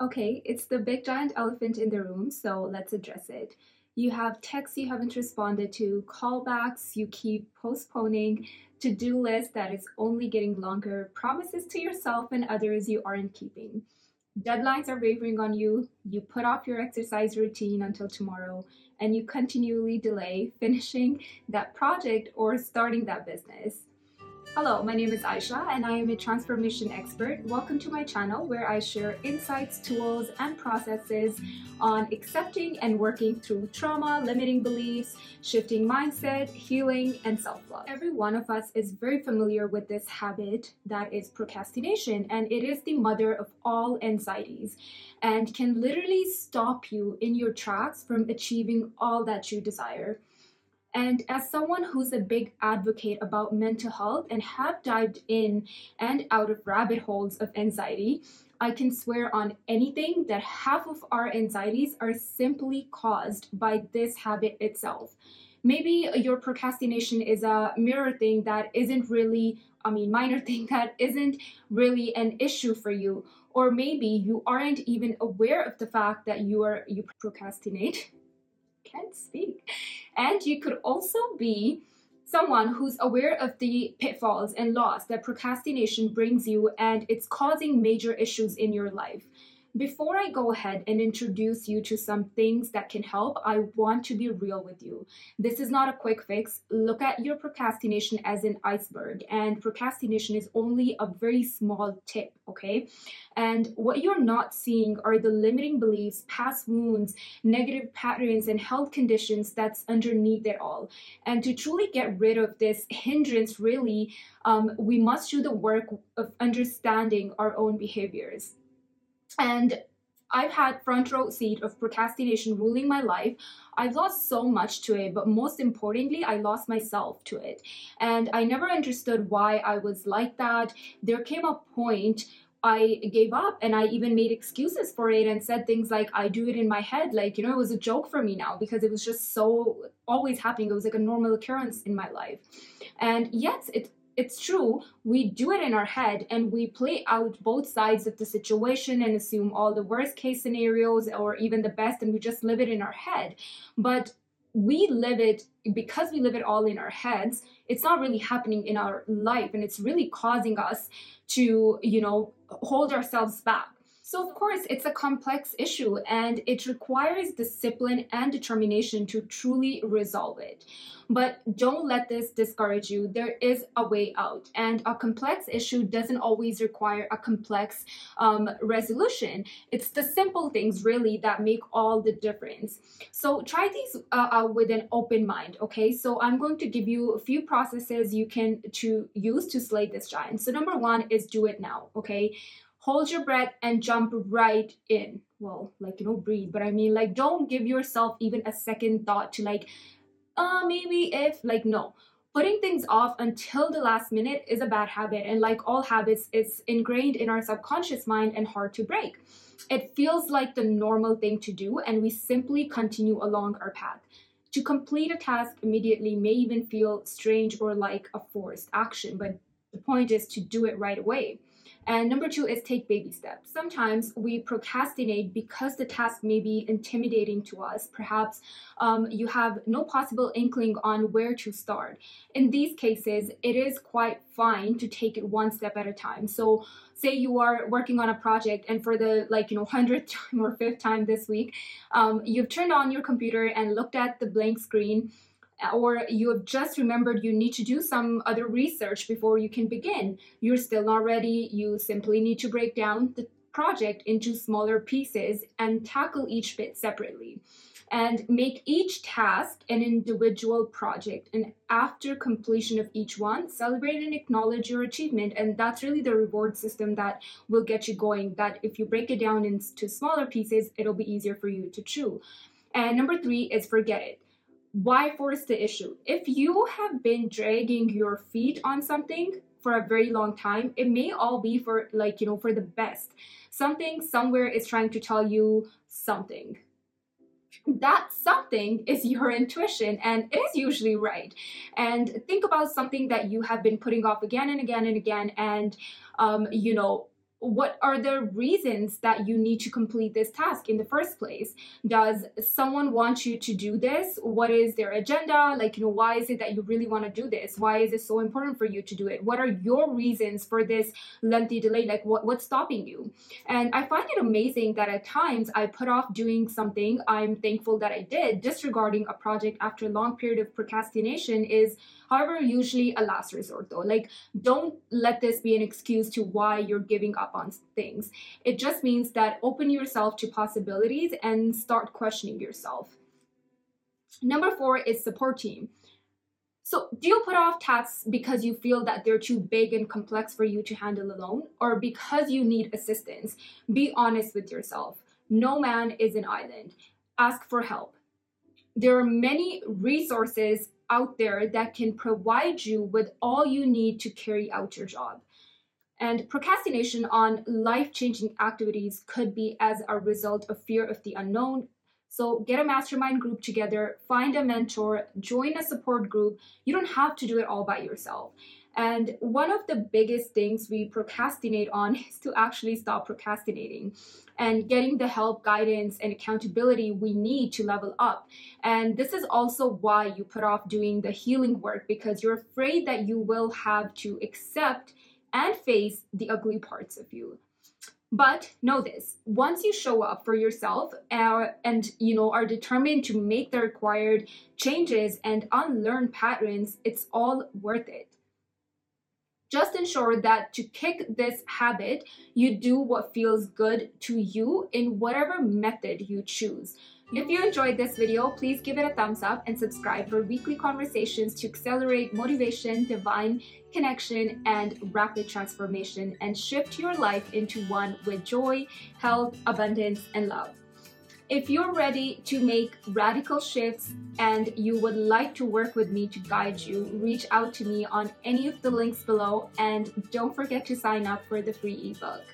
Okay, it's the big giant elephant in the room, so let's address it. You have texts you haven't responded to, callbacks you keep postponing, to do list that is only getting longer, promises to yourself and others you aren't keeping. Deadlines are wavering on you, you put off your exercise routine until tomorrow, and you continually delay finishing that project or starting that business. Hello, my name is Aisha and I am a transformation expert. Welcome to my channel where I share insights, tools, and processes on accepting and working through trauma, limiting beliefs, shifting mindset, healing, and self love. Every one of us is very familiar with this habit that is procrastination, and it is the mother of all anxieties and can literally stop you in your tracks from achieving all that you desire. And as someone who's a big advocate about mental health and have dived in and out of rabbit holes of anxiety, I can swear on anything that half of our anxieties are simply caused by this habit itself. Maybe your procrastination is a mirror thing that isn't really, I mean, minor thing that isn't really an issue for you. Or maybe you aren't even aware of the fact that you are you procrastinate can't speak. And you could also be someone who's aware of the pitfalls and loss that procrastination brings you and it's causing major issues in your life. Before I go ahead and introduce you to some things that can help, I want to be real with you. This is not a quick fix. Look at your procrastination as an iceberg, and procrastination is only a very small tip, okay? And what you're not seeing are the limiting beliefs, past wounds, negative patterns, and health conditions that's underneath it all. And to truly get rid of this hindrance, really, um, we must do the work of understanding our own behaviors. And I've had front row seat of procrastination ruling my life. I've lost so much to it, but most importantly, I lost myself to it. And I never understood why I was like that. There came a point I gave up and I even made excuses for it and said things like, I do it in my head. Like, you know, it was a joke for me now because it was just so always happening. It was like a normal occurrence in my life. And yet, it it's true, we do it in our head and we play out both sides of the situation and assume all the worst case scenarios or even the best, and we just live it in our head. But we live it because we live it all in our heads it's not really happening in our life and it's really causing us to you know hold ourselves back so, of course, it's a complex issue and it requires discipline and determination to truly resolve it. But don't let this discourage you. There is a way out, and a complex issue doesn't always require a complex um, resolution. It's the simple things, really, that make all the difference. So, try these uh, with an open mind, okay? So, I'm going to give you a few processes you can to use to slay this giant. So, number one is do it now, okay? Hold your breath and jump right in. Well, like, you know, breathe, but I mean, like, don't give yourself even a second thought to, like, uh, maybe if, like, no. Putting things off until the last minute is a bad habit, and like all habits, it's ingrained in our subconscious mind and hard to break. It feels like the normal thing to do, and we simply continue along our path. To complete a task immediately may even feel strange or like a forced action, but the point is to do it right away. And number two is take baby steps. Sometimes we procrastinate because the task may be intimidating to us. Perhaps um, you have no possible inkling on where to start. In these cases, it is quite fine to take it one step at a time. So, say you are working on a project and for the like you know hundredth time or fifth time this week, um, you've turned on your computer and looked at the blank screen or you have just remembered you need to do some other research before you can begin. You're still not ready. You simply need to break down the project into smaller pieces and tackle each bit separately. And make each task an individual project. And after completion of each one, celebrate and acknowledge your achievement. And that's really the reward system that will get you going. That if you break it down into smaller pieces, it'll be easier for you to chew. And number three is forget it why force the issue? If you have been dragging your feet on something for a very long time, it may all be for like, you know, for the best. Something somewhere is trying to tell you something. That something is your intuition and it is usually right. And think about something that you have been putting off again and again and again and um, you know, what are the reasons that you need to complete this task in the first place? Does someone want you to do this? What is their agenda? Like you know why is it that you really want to do this? Why is it so important for you to do it? What are your reasons for this lengthy delay? Like what, what's stopping you? And i find it amazing that at times i put off doing something i'm thankful that i did. Disregarding a project after a long period of procrastination is However, usually a last resort though. Like, don't let this be an excuse to why you're giving up on things. It just means that open yourself to possibilities and start questioning yourself. Number four is support team. So, do you put off tasks because you feel that they're too big and complex for you to handle alone, or because you need assistance? Be honest with yourself. No man is an island. Ask for help. There are many resources out there that can provide you with all you need to carry out your job. And procrastination on life changing activities could be as a result of fear of the unknown. So, get a mastermind group together, find a mentor, join a support group. You don't have to do it all by yourself. And one of the biggest things we procrastinate on is to actually stop procrastinating and getting the help, guidance, and accountability we need to level up. And this is also why you put off doing the healing work because you're afraid that you will have to accept and face the ugly parts of you. But know this: once you show up for yourself uh, and you know are determined to make the required changes and unlearn patterns, it's all worth it. Just ensure that to kick this habit, you do what feels good to you in whatever method you choose. If you enjoyed this video, please give it a thumbs up and subscribe for weekly conversations to accelerate motivation, divine connection, and rapid transformation and shift your life into one with joy, health, abundance, and love. If you're ready to make radical shifts and you would like to work with me to guide you, reach out to me on any of the links below and don't forget to sign up for the free ebook.